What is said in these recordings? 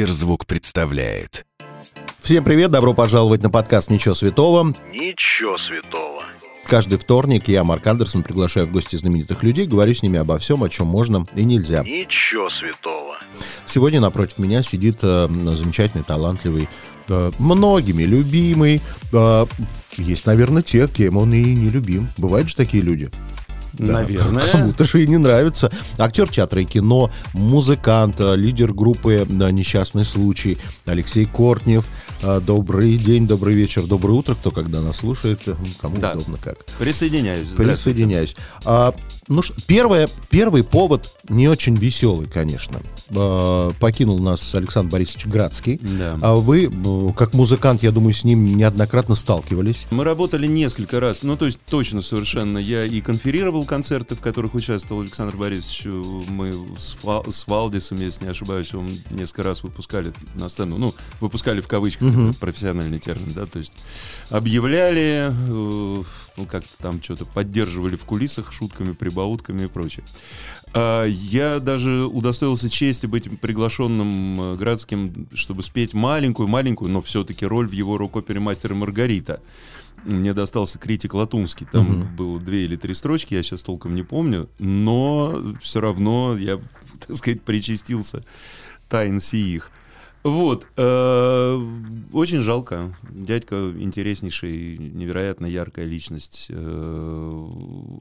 Сберзвук представляет. Всем привет, добро пожаловать на подкаст «Ничего святого». Ничего святого. Каждый вторник я, Марк Андерсон, приглашаю в гости знаменитых людей, говорю с ними обо всем, о чем можно и нельзя. Ничего святого. Сегодня напротив меня сидит э, замечательный, талантливый, э, многими любимый. Э, есть, наверное, те, кем он и не любим. Бывают же такие люди. Да, Наверное. Кому-то же и не нравится. Актер театра и кино, музыкант, э, лидер группы «Несчастный случай» Алексей Кортнев. Э, Добрый день, добрый вечер, доброе утро, кто когда нас слушает, э, кому Да. удобно как. Присоединяюсь. Присоединяюсь. Ну, первое, первый повод не очень веселый, конечно. А, покинул нас Александр Борисович Градский. Да. А вы, э, как музыкант, я думаю, с ним неоднократно сталкивались. Мы работали несколько раз, ну то есть точно совершенно. Я и конферировал концерты, в которых участвовал Александр Борисович. Мы с, Ва- с Валдисом, если не ошибаюсь, его несколько раз выпускали на сцену. Ну, выпускали в кавычках, это профессиональный термин, да, то есть объявляли, э, ну как-то там что-то поддерживали в кулисах шутками, прибаутками и прочее. А, Я даже удостоился чести быть приглашенным э, Градским, чтобы спеть маленькую-маленькую, но все-таки роль в его рок-опере «Мастер и Маргарита». Мне достался критик Латунский. Там было две или три строчки, я сейчас толком не помню, но все равно я, так сказать, причастился тайн сиих. Вот. э, Очень жалко. Дядька интереснейший, невероятно яркая личность. э,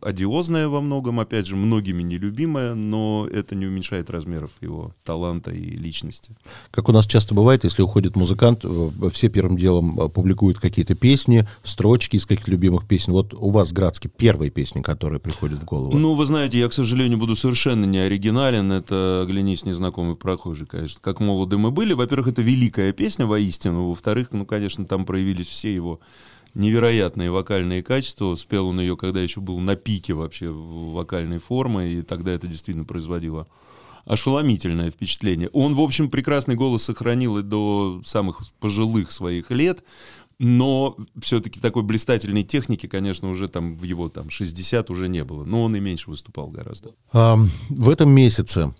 Одиозная во многом, опять же, многими нелюбимая, но это не уменьшает размеров его таланта и личности. Как у нас часто бывает, если уходит музыкант, э, все первым делом публикуют какие-то песни, строчки из каких-то любимых песен. Вот у вас, Градский, первые песни, которые приходят в голову. Ну, вы знаете, я, к сожалению, буду совершенно не оригинален. Это «Оглянись, незнакомый прохожий», конечно. Как молоды мы были. Во-первых, это великая песня воистину. Во-вторых, ну, конечно, там проявились все его невероятные вокальные качества. Спел он ее, когда еще был на пике вообще вокальной формы, и тогда это действительно производило ошеломительное впечатление. Он, в общем, прекрасный голос сохранил и до самых пожилых своих лет, но все-таки такой блистательной техники, конечно, уже там в его там 60 уже не было. Но он и меньше выступал гораздо. А, в этом месяце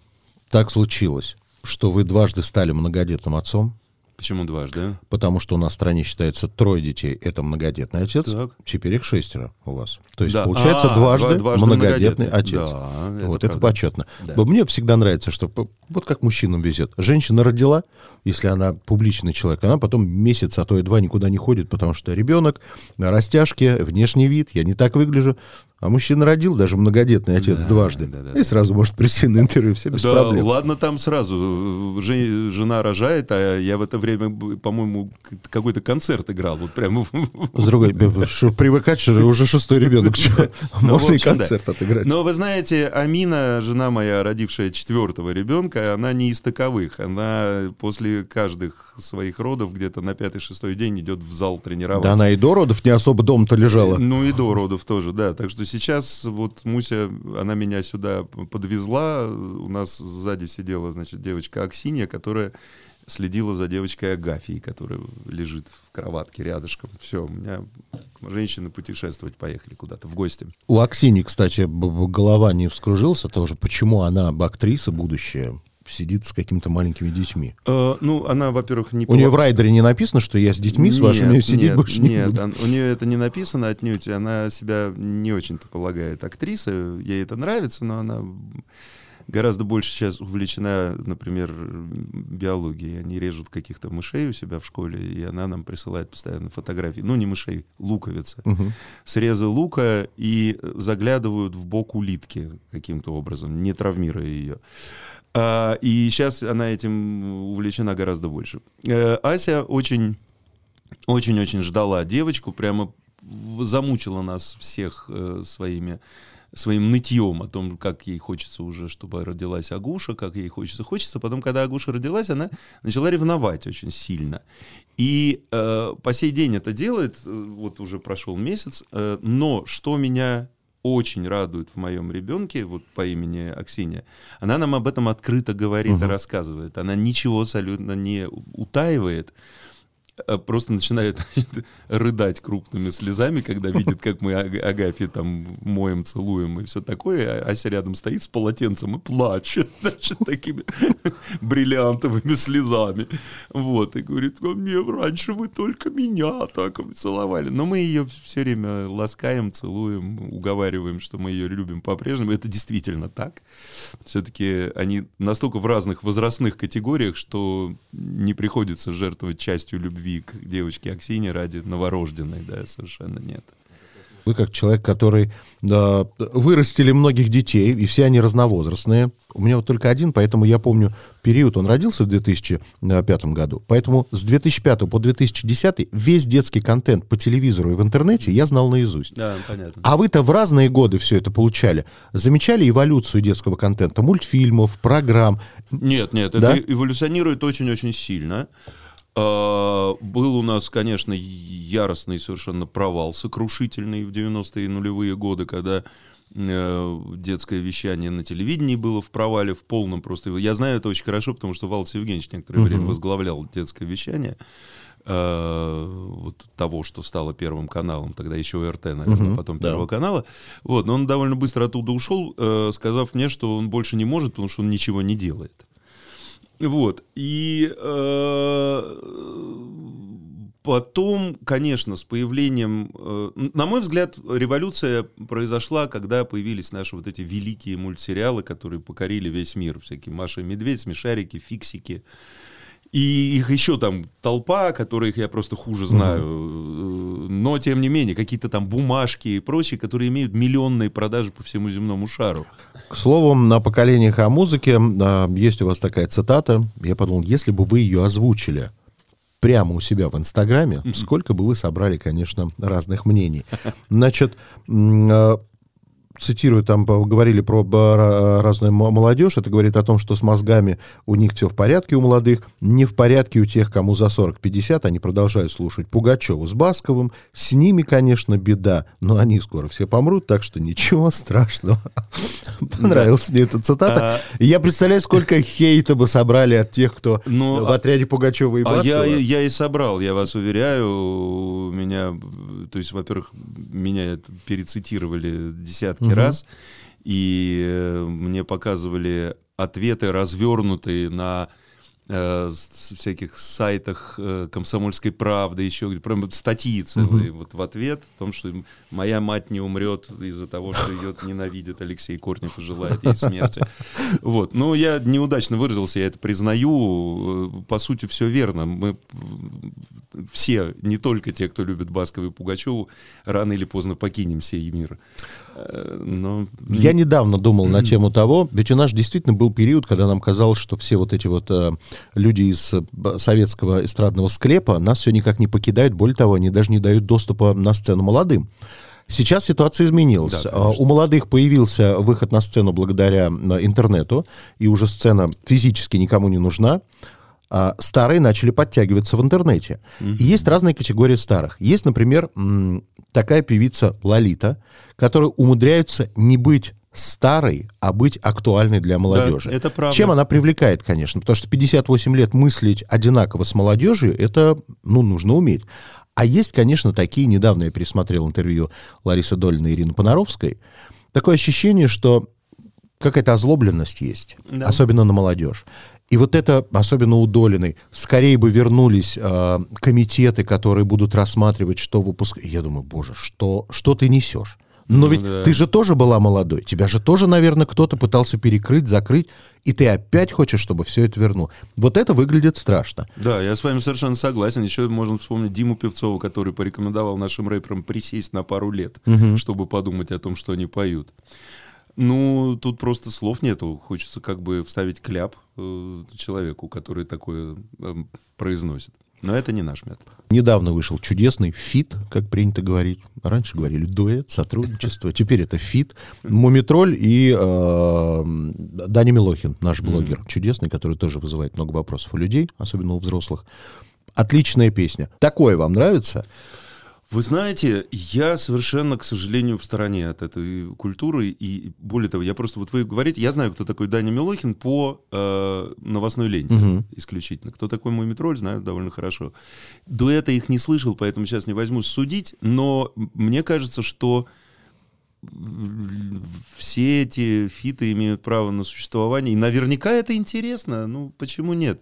так случилось, что вы дважды стали многодетным отцом, Почему дважды? потому что у нас в стране считается трое детей — это многодетный отец, Так. теперь их шестеро у вас. То есть Да. получается А, дважды, два- дважды многодетный многодетный. отец. Да, это вот это правда. почетно. Да. Мне всегда нравится, что вот как мужчинам везет. Женщина родила, если она публичный человек, она потом месяц, а то и два никуда не ходит, потому что ребенок, растяжки, внешний вид, я не так выгляжу. А мужчина родил, даже многодетный отец, Да, дважды. да, да, и сразу может прийти на интервью, все без да, проблем. ладно, там сразу. Жен- жена рожает, а я в это время, б- по-моему, какой-то концерт играл. Вот прямо. С другой, привыкать, что уже шестой ребенок, Ну, можно и концерт отыграть. Но вы знаете, Амина, жена моя, родившая четвертого ребенка, она не из таковых. Она после каждых своих родов где-то на пятый-шестой день идет в зал тренироваться. Да она и до родов не особо дома-то лежала. Ну и до родов тоже, да. Так что сейчас вот Муся, она меня сюда подвезла. У нас сзади сидела, значит, девочка Аксинья, которая следила за девочкой Агафией, которая лежит в кроватке рядышком. Все, у меня женщины путешествовать поехали куда-то в гости. У Аксини, кстати, голова не вскружился тоже, почему она, актриса будущая, сидит с какими-то маленькими детьми. Э, ну, она, во-первых, не У нее в райдере не написано, что я с детьми с вашими Нет, сидеть нет, больше не нет, буду. он- у нее это не написано отнюдь, она себя не очень-то полагает актрисой, ей это нравится, но она гораздо больше сейчас увлечена, например, биологией. Они режут каких-то мышей у себя в школе, и она нам присылает постоянно фотографии. Ну, не мышей, луковицы. Мгм. Срезы лука и заглядывают в бок улитки каким-то образом, не травмируя ее. А, и сейчас она этим увлечена гораздо больше. Э, Ася очень очень-очень ждала девочку, прямо замучила нас всех э, своими своим нытьем о том, как ей хочется уже, чтобы родилась Агуша, как ей хочется. Хочется. Потом, когда Агуша родилась, она начала ревновать очень сильно. И э, по сей день это делает, э, вот уже прошел месяц, э, но что меня очень радует в моем ребенке, вот по имени Аксинья, она нам об этом открыто говорит и рассказывает. Она ничего абсолютно не утаивает. Э, просто начинает рыдать крупными слезами, когда видит, как мы Аг- Агафьи там моем, целуем и все такое, Ася рядом стоит с полотенцем и плачет, значит, такими бриллиантовыми слезами. Вот, и говорит, «А мне раньше вы только меня так целовали. Но мы ее все время ласкаем, целуем, уговариваем, что мы ее любим по-прежнему. Это действительно так. Все-таки они настолько в разных возрастных категориях, что не приходится жертвовать частью любви к девочке Аксине ради новорожденной, да, совершенно нет. Вы как человек, который да, вырастили многих детей, и все они разновозрастные. У меня вот только один, поэтому я помню период, он родился в 2005 году, поэтому с 2005 по 2010 весь детский контент по телевизору и в интернете я знал наизусть. Да, понятно. А вы-то в разные годы все это получали. Замечали эволюцию детского контента, мультфильмов, программ? Нет, нет, Да? это эволюционирует очень-очень сильно. А, Был у нас, конечно, яростный совершенно провал, сокрушительный в 90-е нулевые годы, когда э, детское вещание на телевидении было в провале, в полном просто. Я знаю это очень хорошо, потому что Валс Евгеньевич некоторое время возглавлял детское вещание э, вот того, что стало первым каналом, тогда еще РТ, наверное, Мгм, потом да. Первого канала. Вот, но он довольно быстро оттуда ушел, э, сказав мне, что он больше не может, потому что он ничего не делает. Вот. И э, потом, конечно, с появлением... э, на мой взгляд, революция произошла, когда появились наши вот эти великие мультсериалы, которые покорили весь мир. Всякие Маша и Медведь, Смешарики, Фиксики. И их еще там толпа, которых я просто хуже знаю. Э, Но, тем не менее, какие-то там бумажки и прочие, которые имеют миллионные продажи по всему земному шару. К слову, на поколениях о музыке а, есть у вас такая цитата. Я подумал, если бы вы ее озвучили прямо у себя в Инстаграме, сколько бы вы собрали, конечно, разных мнений. Значит, а, цитирую, там говорили про разную мо- молодежь, это говорит о том, что с мозгами у них все в порядке у молодых, не в порядке у тех, кому за 40-50, они продолжают слушать Пугачеву с Басковым, с ними, конечно, беда, но они скоро все помрут, так что ничего страшного. Понравилась мне эта цитата. А- Я представляю, сколько хейта бы собрали от тех, кто Ну, в отряде Пугачева и А я, Баскова. я и собрал, я вас уверяю, у меня, то есть, во-первых, меня перецитировали десятки раз, и э, мне показывали ответы, развернутые на э, всяких сайтах э, комсомольской правды, еще прям статьи целые вот в ответ о том, что моя мать не умрет из-за того, что ее ненавидит Алексей Корнев и желает ей смерти. Вот. Но я неудачно выразился, я это признаю. Э, По сути, все верно. Мы все, не только те, кто любит Баскова и Пугачеву, рано или поздно покинем сей мир. Э, Но Я недавно думал на тему того, ведь у нас действительно был период, когда нам казалось, что все вот эти вот э, люди из э, советского эстрадного склепа нас все никак не покидают, более того, они даже не дают доступа на сцену молодым. Сейчас ситуация изменилась. Да, А, У молодых появился выход на сцену благодаря э, интернету, и уже сцена физически никому не нужна. А старые начали подтягиваться в интернете. И есть разные категории старых. Есть, например, такая певица Лолита, которая умудряется не быть старой, а быть актуальной для молодежи. это правда. Чем она привлекает, конечно, потому что 58 лет мыслить одинаково с молодежью, это, ну, нужно уметь. А есть, конечно, такие, недавно я пересмотрел интервью Ларисы Долиной и Ирины Понаровской, такое ощущение, что какая-то озлобленность есть, Да. особенно на молодежь. И вот это, особенно у Долиной, скорее бы вернулись э, комитеты, которые будут рассматривать, что выпускать. Я думаю, боже, что, что ты несешь? Но Ну ведь да. ты же тоже была молодой. Тебя же тоже, наверное, кто-то пытался перекрыть, закрыть, и ты опять хочешь, чтобы все это вернул. Вот это выглядит страшно. Да, я с вами совершенно согласен. Еще можно вспомнить Диму Певцова, который порекомендовал нашим рэперам присесть на пару лет, чтобы подумать о том, что они поют. Ну, тут просто слов нету. Хочется как бы вставить кляп э, человеку, который такое эм, произносит. Но это не наш метод. Недавно вышел чудесный feat, как принято говорить. Раньше говорили дуэт, сотрудничество. Теперь это feat. Мумий Тролль и э, Даня Милохин, наш блогер, чудесный, который тоже вызывает много вопросов у людей, особенно у взрослых. Отличная песня. Такое вам нравится? Вы знаете, я совершенно, к сожалению, в стороне от этой культуры. И более того, я просто, вот вы говорите, я знаю, кто такой Даня Милохин по э, новостной ленте Мгм. исключительно. Кто такой мой метроль, знаю довольно хорошо. До этого их не слышал, поэтому сейчас не возьмусь судить, но мне кажется, что все эти фиты имеют право на существование. И наверняка это интересно. Ну, почему нет?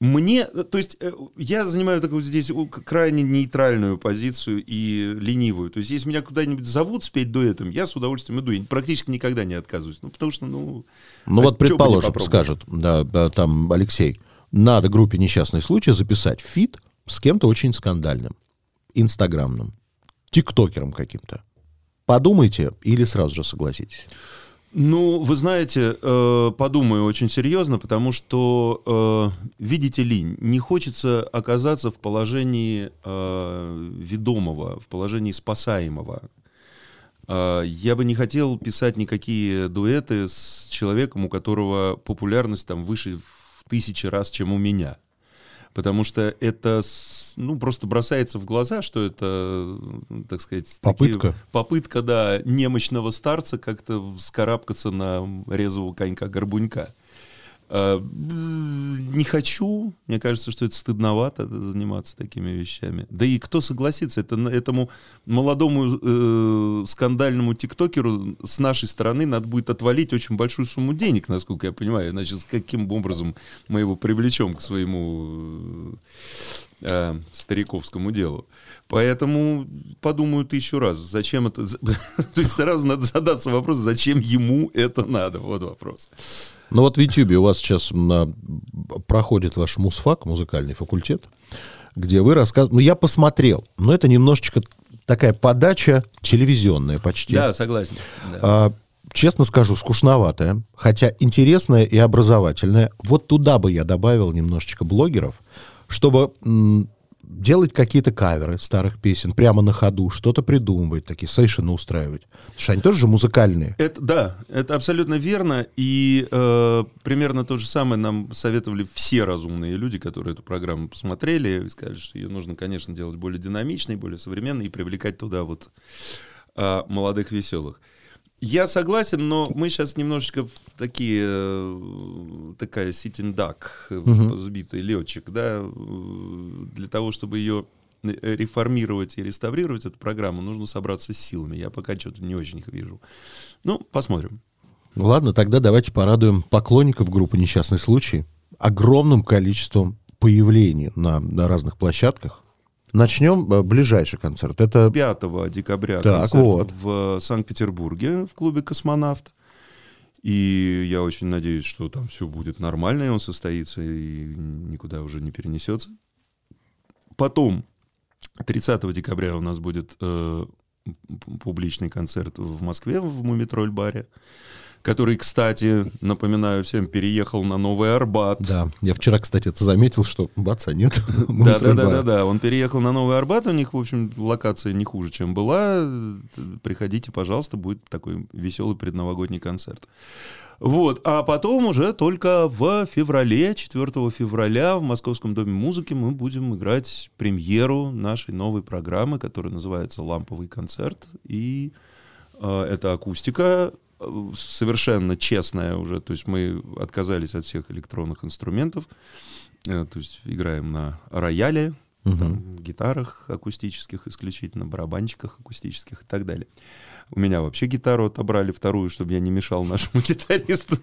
Мне, то есть, э, я занимаю такую здесь крайне нейтральную позицию и ленивую. То есть, если меня куда-нибудь зовут спеть дуэтом, я с удовольствием иду. И практически никогда не отказываюсь. Ну, потому что, ну... Ну а вот, предположим, скажет, да, да, там Алексей, надо группе «Несчастный случай» записать фит с кем-то очень скандальным, инстаграмным, тиктокером каким-то. Подумайте или сразу же согласитесь. Ну, вы знаете, э, подумаю очень серьезно, потому что, э, видите ли, не хочется оказаться в положении э, ведомого, в положении спасаемого. Э, я бы не хотел писать никакие дуэты с человеком, у которого популярность там выше в тысячи раз, чем у меня. Потому что это, ну, просто бросается в глаза, что это, так сказать... такие- Попытка. попытка, да, немощного старца как-то вскарабкаться на резвого конька-горбунька. А, Не хочу. Мне кажется, что это стыдновато заниматься такими вещами. Да и кто согласится? Это, этому молодому э, скандальному тиктокеру с нашей стороны надо будет отвалить очень большую сумму денег, насколько я понимаю. Значит, каким образом мы его привлечем к своему э, э, стариковскому делу. Поэтому подумаю тысячу раз, зачем это... То есть сразу надо задаться вопрос, зачем ему это надо? Вот вопрос. Ну вот в Ютьюбе у вас сейчас на- проходит ваш мусфак, музыкальный факультет, где вы рассказываете... Ну я посмотрел, но это немножечко такая подача телевизионная почти. Да, согласен. Да. А, честно скажу, скучноватая, хотя интересная и образовательная. Вот туда бы я добавил немножечко блогеров, чтобы делать какие-то каверы старых песен прямо на ходу, что-то придумывать, такие сейшины устраивать. Потому что они тоже же музыкальные. Это, да, это абсолютно верно. И э, примерно то же самое нам советовали все разумные люди, которые эту программу посмотрели. И сказали, что ее нужно, конечно, делать более динамичной, более современной и привлекать туда вот э, молодых веселых. Я согласен, но мы сейчас немножечко в такие, э, такая sitting duck, э, сбитый летчик, да, э, для того, чтобы ее реформировать и реставрировать эту программу, нужно собраться с силами. Я пока что-то не очень их вижу. Ну, посмотрим. Ну Ладно, тогда давайте порадуем поклонников группы «Несчастный случай» огромным количеством появлений на, на разных площадках. Начнем э, ближайший концерт. Это 5 декабря Так, концерт вот. в Санкт-Петербурге в клубе «Космонавт». И я очень надеюсь, что там все будет нормально, и он состоится, и никуда уже не перенесется. Потом, 30 декабря у нас будет э, публичный концерт в Москве, в Мумитроль-баре, который, кстати, напоминаю всем, переехал на Новый Арбат. Да, я вчера, кстати, это заметил, что баца нет. Да, да, да, да, да. Он переехал на Новый Арбат. У них, в общем, локация не хуже, чем была. Приходите, пожалуйста, будет такой веселый предновогодний концерт. Вот, а потом уже только в феврале, 4 февраля в Московском доме музыки мы будем играть премьеру нашей новой программы, которая называется «Ламповый концерт». И э, это акустика, э, совершенно честная уже, то есть мы отказались от всех электронных инструментов, Э, то есть играем на рояле, там, гитарах акустических исключительно, барабанчиках акустических и так далее. У меня вообще гитару отобрали вторую, чтобы я не мешал нашему гитаристу.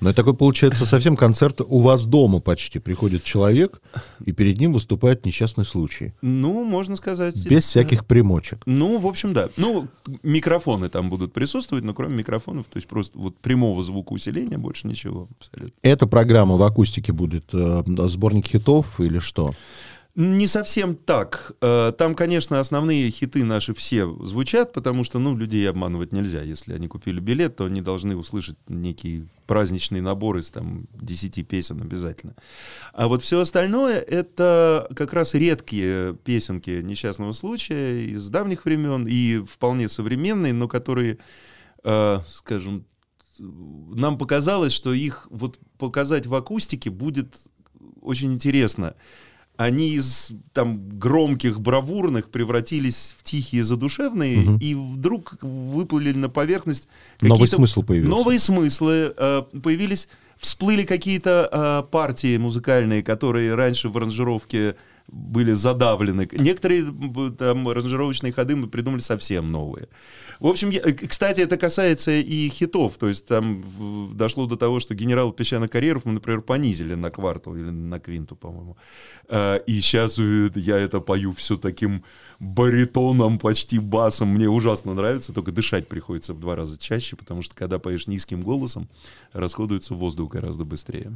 Но это такой, получается, совсем концерт у вас дома почти. Приходит человек, и перед ним выступает несчастный случай. Ну, можно сказать... Без всяких примочек. Ну, в общем, да. Ну, микрофоны там будут присутствовать, но кроме микрофонов, то есть просто вот прямого звукоусиления больше ничего абсолютно. Эта программа в акустике будет э, сборник хитов или что? Не совсем так. Э, Там, конечно, основные хиты наши все звучат, потому что, ну, людей обманывать нельзя. Если они купили билет, то они должны услышать некий праздничный набор из там 10 песен обязательно. А вот все остальное — это как раз редкие песенки несчастного случая из давних времен и вполне современные, но которые, э, скажем, нам показалось, что их вот показать в акустике будет очень интересно. Они из там громких, бравурных превратились в тихие, задушевные, Мгм. и вдруг выплыли на поверхность Новый смысл появился. Новые смыслы э, появились, всплыли какие-то э, партии музыкальные, которые раньше в аранжировке были задавлены. Некоторые там аранжировочные ходы мы придумали совсем новые. В общем, я- э, кстати, это касается и хитов. То есть там дошло до того, что генерал песчаных карьеров мы, например, понизили на квартал или на квинту, по-моему. Э, И сейчас я это пою все таким баритоном, почти басом. Мне ужасно нравится, только дышать приходится в два раза чаще, потому что когда поешь низким голосом, расходуется воздух гораздо быстрее.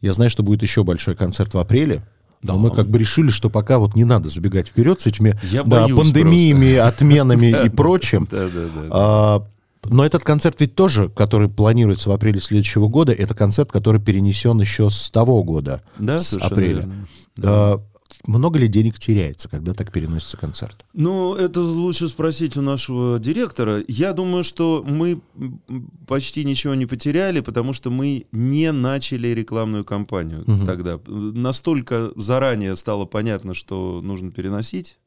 Я знаю, что будет еще большой концерт в апреле. Но Да. мы как бы решили, что пока вот не надо забегать вперед с этими Я да, пандемиями, отменами и прочим. Да, да, да. А, но этот концерт ведь тоже, который планируется в апреле следующего года, это концерт, который перенесен еще с того года, Да, с апреля. верно. А, много ли денег теряется, когда так переносится концерт? Ну, это лучше спросить у нашего директора. Я думаю, что мы почти ничего не потеряли, потому что мы не начали рекламную кампанию Мгм. тогда. Настолько заранее стало понятно, что нужно переносить,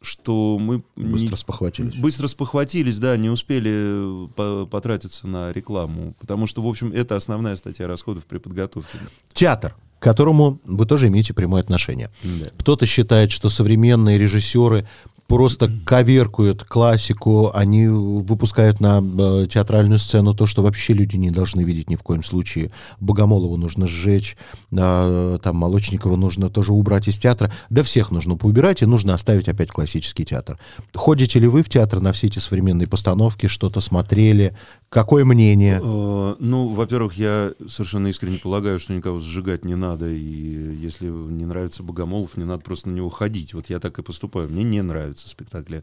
что мы не- Быстро спохватились. Быстро спохватились, да, не успели по- потратиться на рекламу. Потому что, в общем, это основная статья расходов при подготовке. Театр, к которому вы тоже имеете прямое отношение. Да. Кто-то считает, что современные режиссеры просто коверкуют классику, они выпускают на э, театральную сцену то, что вообще люди не должны видеть ни в коем случае. Богомолову нужно сжечь, а, там Молочникова нужно тоже убрать из театра. Да всех нужно поубирать, и нужно оставить опять классический театр. Ходите ли вы в театр на все эти современные постановки, что-то смотрели? Какое мнение? Э, Ну, во-первых, я совершенно искренне полагаю, что никого сжигать не надо, и если не нравится Богомолов, не надо просто на него ходить. Вот я так и поступаю. Мне не нравятся спектакли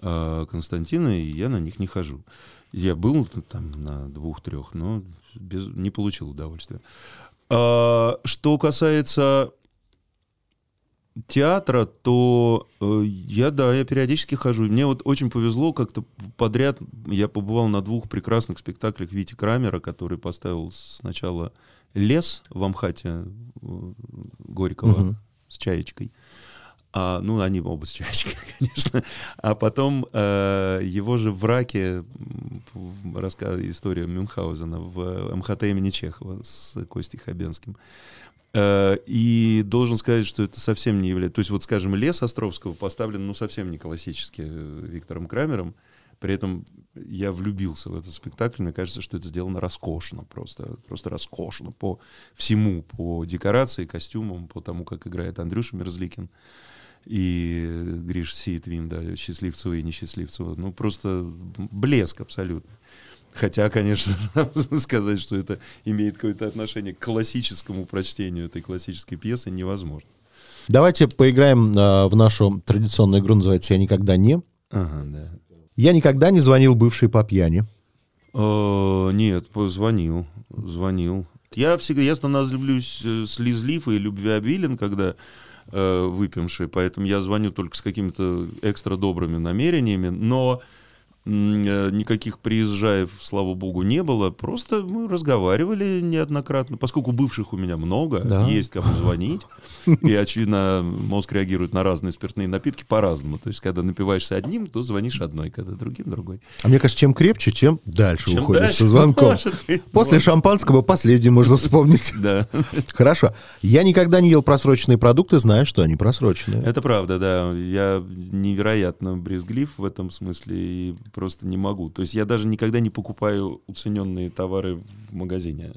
э, Константина, и я на них не хожу. Я был там на двух-трех, но без- не получил удовольствия. А, Что касается театра, то э, я, да, я периодически хожу. Мне вот очень повезло, как-то подряд я побывал на двух прекрасных спектаклях Вити Крамера, который поставил сначала «Лес» в Амхате э, Горького Мгм. с чаечкой. А, ну, они оба с чаечкой, конечно. А потом э, его же в «Раке» раска... история Мюнхгаузена в МХТ имени Чехова с Костей Хабенским. Э, И должен сказать, что это совсем не является... То есть, вот, скажем, «Лес» Островского поставлен, ну, совсем не классически э, Виктором Крамером. При этом я влюбился в этот спектакль. Мне кажется, что это сделано роскошно просто. Просто роскошно по всему. По декорации, костюмам, по тому, как играет Андрюша Мерзликин и Гриш Сеитвин, да, Счастливцева и Несчастливцева. Ну, просто блеск абсолютно. Хотя, конечно, сказать, что это имеет какое-то отношение к классическому прочтению этой классической пьесы, невозможно. Давайте поиграем а, в нашу традиционную игру, называется «Я никогда не». Ага, да. Я никогда не звонил бывшей по пьяни. Э, Нет, позвонил, звонил. Я всегда, я становлюсь э, слезлив и любвеобилен, когда э, выпивший, поэтому я звоню только с какими-то экстра добрыми намерениями, но никаких приезжаев, слава богу, не было. Просто мы разговаривали неоднократно, поскольку бывших у меня много, Да. есть кому звонить. И, очевидно, мозг реагирует на разные спиртные напитки по-разному. То есть, когда напиваешься одним, то звонишь одной, когда другим другой. А мне кажется, чем крепче, тем дальше Чем уходишь дальше, со звонком. может После может. шампанского последний можно вспомнить. Да. Хорошо. Я никогда не ел просроченные продукты, знаю, что они просроченные. Это правда, да. Я невероятно брезглив в этом смысле и просто не могу. То есть я даже никогда не покупаю уцененные товары в магазине.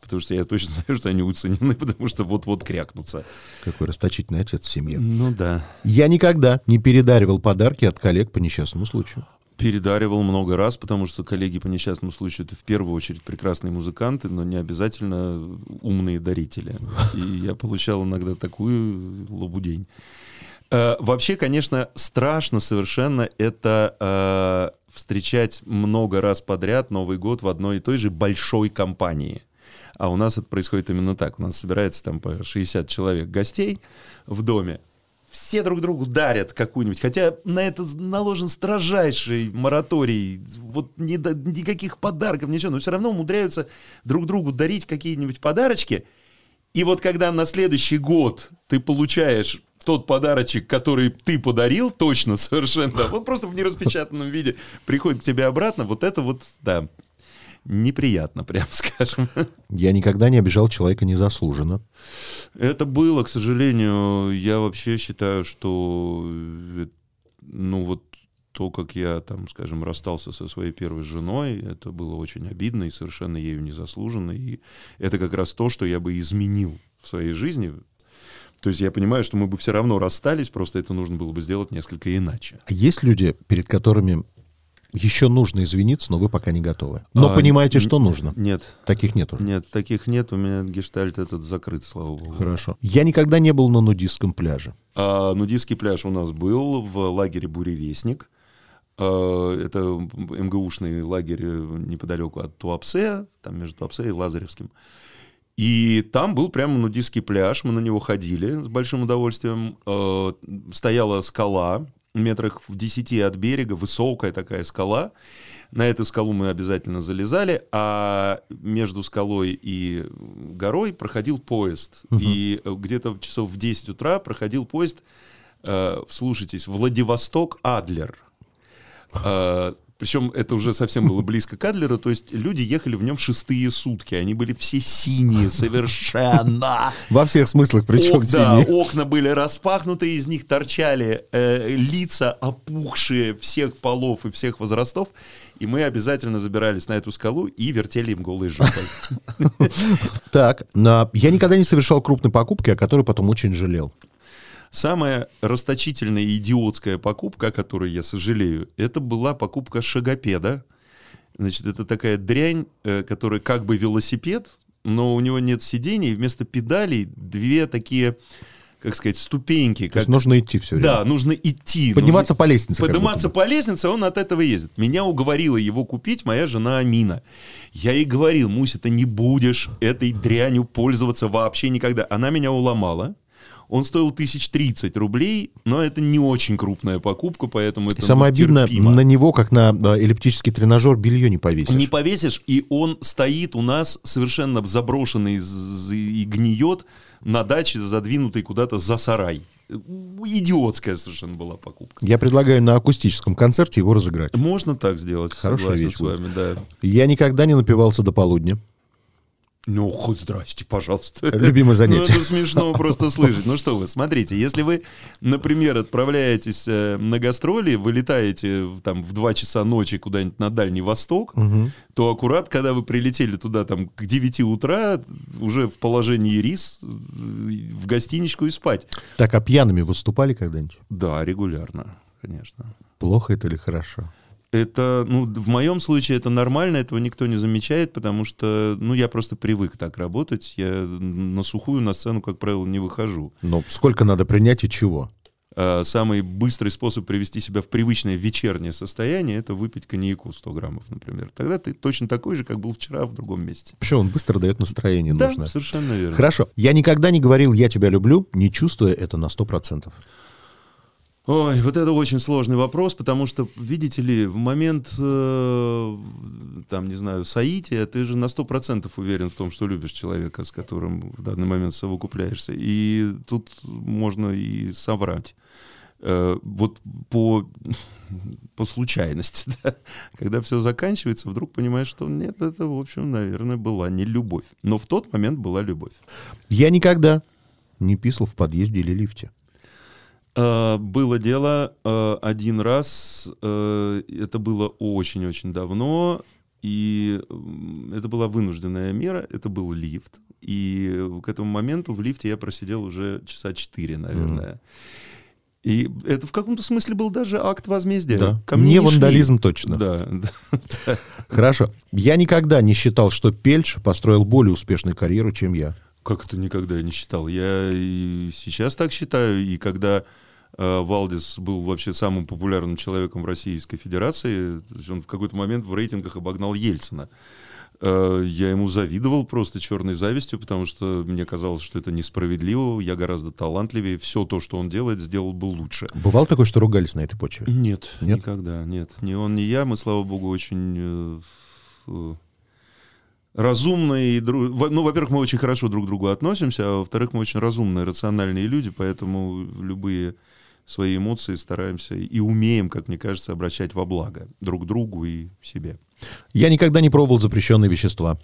Потому что я точно знаю, что они уценены, потому что вот-вот крякнутся. Какой расточительный отец в семье. Ну да. Я никогда не передаривал подарки от коллег по несчастному случаю. Передаривал много раз, потому что коллеги по несчастному случаю это в первую очередь прекрасные музыканты, но не обязательно умные дарители. И я получал иногда такую лабудень. Э, Вообще, конечно, страшно совершенно это э, встречать много раз подряд Новый год в одной и той же большой компании. А у нас это происходит именно так. У нас собирается там по 60 человек гостей в доме. Все друг другу дарят какую-нибудь. Хотя на это наложен строжайший мораторий. Вот до- никаких подарков, ничего. Но все равно умудряются друг другу дарить какие-нибудь подарочки. И вот когда на следующий год ты получаешь тот подарочек, который ты подарил, точно, совершенно, вот просто в нераспечатанном виде приходит к тебе обратно, вот это вот, да, неприятно, прям скажем. Я никогда не обижал человека незаслуженно. Это было, к сожалению, я вообще считаю, что, э, ну вот то, как я там, скажем, расстался со своей первой женой, это было очень обидно и совершенно ею незаслуженно. И это как раз то, что я бы изменил в своей жизни. То есть я понимаю, что мы бы все равно расстались, просто это нужно было бы сделать несколько иначе. А есть люди, перед которыми еще нужно извиниться, но вы пока не готовы. Но А, понимаете, что нужно. Нет, Таких нет уже. нет, таких нет, у меня гештальт этот закрыт, слава богу. Хорошо. Я никогда не был на нудистском пляже. А, нудистский пляж у нас был в лагере «Буревестник». А, Это МГУшный лагерь э, неподалеку от Туапсе, там между Туапсе и Лазаревским. И там был прямо нудистский пляж, мы на него ходили с большим удовольствием. Э, Стояла скала, метрах в 10 от берега, высокая такая скала. На эту скалу мы обязательно залезали, а между скалой и горой проходил поезд. И э, где-то часов в 10 утра проходил поезд, э, вслушайтесь, Владивосток-Адлер. Э, Причем это уже совсем было близко к Адлеру, то есть люди ехали в нем шестые сутки, они были все синие совершенно. Во всех смыслах, причем Ок- да, синие. окна были распахнуты, из них торчали э, лица опухшие всех полов и всех возрастов, и мы обязательно забирались на эту скалу и вертели им голые жопой. Так, я никогда не совершал крупной покупки, о которой потом очень жалел. Самая расточительная и идиотская покупка, о которой я сожалею, это была покупка шагопеда. Значит, это такая дрянь, э, которая как бы велосипед, но у него нет сидений, вместо педалей две такие, как сказать, ступеньки. То Как... есть нужно идти все время. Да, нужно идти. Подниматься нужно- по лестнице. Подниматься по лестнице, он от этого ездит. Меня уговорила его купить моя жена Амина. Я ей говорил, Муся, ты не будешь этой дрянью пользоваться вообще никогда. Она меня уломала. Он стоил тысяч тридцать рублей, но это не очень крупная покупка, поэтому это И Самое ну, обидное, терпимо. на него, как на эллиптический тренажер, белье не повесишь. Не повесишь, и он стоит у нас совершенно заброшенный и гниет на даче, задвинутый куда-то за сарай. Идиотская совершенно была покупка. Я предлагаю на акустическом концерте его разыграть. Можно так сделать. Хорошая вещь с вами, да. Я никогда не напивался до полудня. Ну, хоть здрасте, пожалуйста. Любимое занятие. Ну, это смешно просто слышать. Ну что вы, смотрите, если вы, например, отправляетесь э, на гастроли, вылетаете там в 2 часа ночи куда-нибудь на Дальний Восток, Мгм. то аккурат, когда вы прилетели туда там к 9 утра, уже в положении рис, в гостиничку и спать. Так, а пьяными выступали когда-нибудь? Да, регулярно, конечно. Плохо это или хорошо? Это, ну, в моем случае это нормально, этого никто не замечает, потому что, ну, я просто привык так работать. Я на сухую на сцену, как правило, не выхожу. Но сколько надо принять и чего? А самый быстрый способ привести себя в привычное вечернее состояние — это выпить коньяку 100 граммов, например. Тогда ты точно такой же, как был вчера в другом месте. Почему он быстро дает настроение да, нужно? совершенно верно. Хорошо. Я никогда не говорил «я тебя люблю», не чувствуя это на 100%. Ой, вот это очень сложный вопрос, потому что, видите ли, в момент, э, там, не знаю, соития, ты же на 100% уверен в том, что любишь человека, с которым в данный момент совокупляешься. И тут можно и соврать. Э, вот по, по случайности, да. когда все заканчивается, вдруг понимаешь, что нет, это, в общем, наверное, была не любовь. Но в тот момент была любовь. Я никогда не писал в подъезде или лифте. Э, Было дело э, один раз, э, это было очень-очень давно, и это была вынужденная мера, это был лифт, и к этому моменту в лифте я просидел уже часа четыре, наверное. И это в каком-то смысле был даже акт возмездия. Да. Ко мне Не шли. вандализм точно. Да, да. Хорошо. Я никогда не считал, что Пельш построил более успешную карьеру, чем я. Как это никогда я не считал? Я и сейчас так считаю, и когда э, Валдис был вообще самым популярным человеком в Российской Федерации, он в какой-то момент в рейтингах обогнал Ельцина. Э, я ему завидовал просто черной завистью, потому что мне казалось, что это несправедливо, я гораздо талантливее, все то, что он делает, сделал бы лучше. Бывало такое, что ругались на этой почве? Нет, Нет? никогда, нет. Ни он, ни я, мы, слава богу, очень э, э, разумные, и дру- во- ну, во-первых, мы очень хорошо друг к другу относимся, а во-вторых, мы очень разумные, рациональные люди, поэтому любые свои эмоции стараемся и умеем, как мне кажется, обращать во благо друг другу и себе. Я никогда не пробовал запрещенные вещества.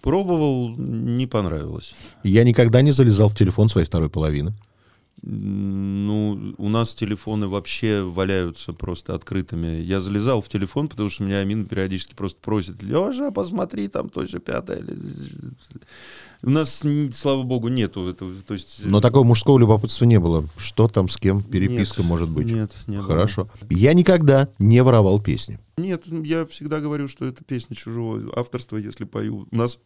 Пробовал, не понравилось. Я никогда не залезал в телефон своей второй половины. Ну, у нас телефоны вообще валяются просто открытыми. Я залезал в телефон, потому что меня Амин периодически просто просит, Леша, посмотри, там то же пятое. У нас, слава богу, нету этого. То есть, Но такого мужского любопытства не было. Что там, с кем, переписка Нет, может быть. Нет, не было. Хорошо. Я никогда не воровал песни. Нет, я всегда говорю, что это песня чужого авторства, если пою. У нас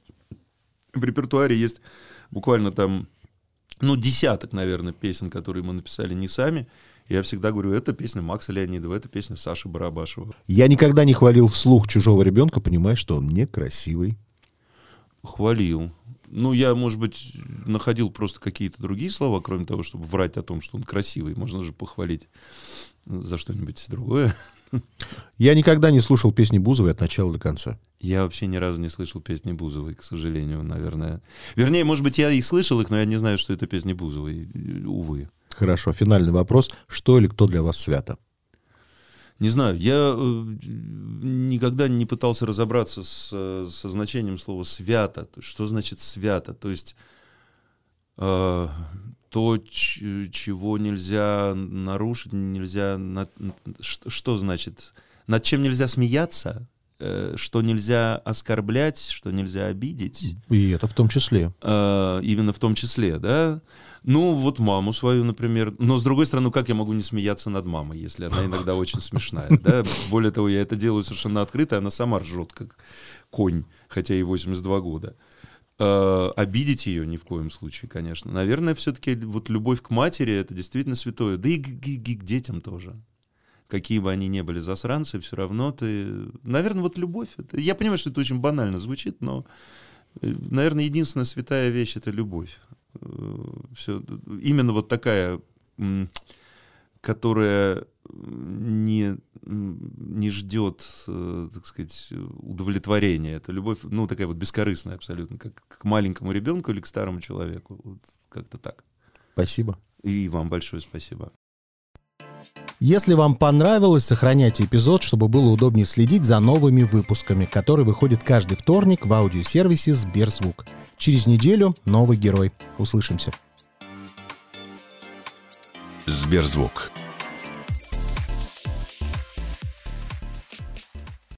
в репертуаре есть буквально там, ну, десяток, наверное, песен, которые мы написали не сами. Я всегда говорю, это песня Макса Леонидова, это песня Саши Барабашева. Я никогда не хвалил вслух чужого ребенка, понимая, что он некрасивый. Хвалил. Ну, я, может быть, находил просто какие-то другие слова, кроме того, чтобы врать о том, что он красивый. Можно же похвалить за что-нибудь другое. Я никогда не слушал песни Бузовой от начала до конца. Я вообще ни разу не слышал песни Бузовой, к сожалению, наверное. Вернее, может быть, я и слышал их, но я не знаю, что это песни Бузовой. Увы. Хорошо, финальный вопрос. Что или кто для вас свято? Не знаю, я э, никогда не пытался разобраться с, э, со значением слова «свято». Что значит «свято»? То есть то, ч- чего нельзя нарушить, нельзя... что, значит? Над чем нельзя смеяться? Э, Что нельзя оскорблять, что нельзя обидеть? И это в том числе. А, именно в том числе, да. Ну, вот маму свою, например. Но, с другой стороны, как я могу не смеяться над мамой, если она иногда очень смешная, да? Более того, я это делаю совершенно открыто, она сама ржет, как конь, хотя ей 82 года. А, обидеть ее ни в коем случае, конечно. Наверное, все-таки вот любовь к матери — это действительно святое. Да и к, к- к детям тоже. Какие бы они ни были засранцы, все равно ты... Наверное, вот любовь... Это... Я понимаю, что это очень банально звучит, но, э, наверное, единственная святая вещь — это любовь. Все, именно вот такая, которая не, не ждет, э, так сказать, удовлетворения. Это любовь, ну, такая вот бескорыстная абсолютно, как к маленькому ребенку или к старому человеку. Вот как-то так. Спасибо. И вам большое спасибо. Если вам понравилось, сохраняйте эпизод, чтобы было удобнее следить за новыми выпусками, которые выходят каждый вторник в аудиосервисе Сберзвук. Через неделю новый герой. Услышимся. Сберзвук.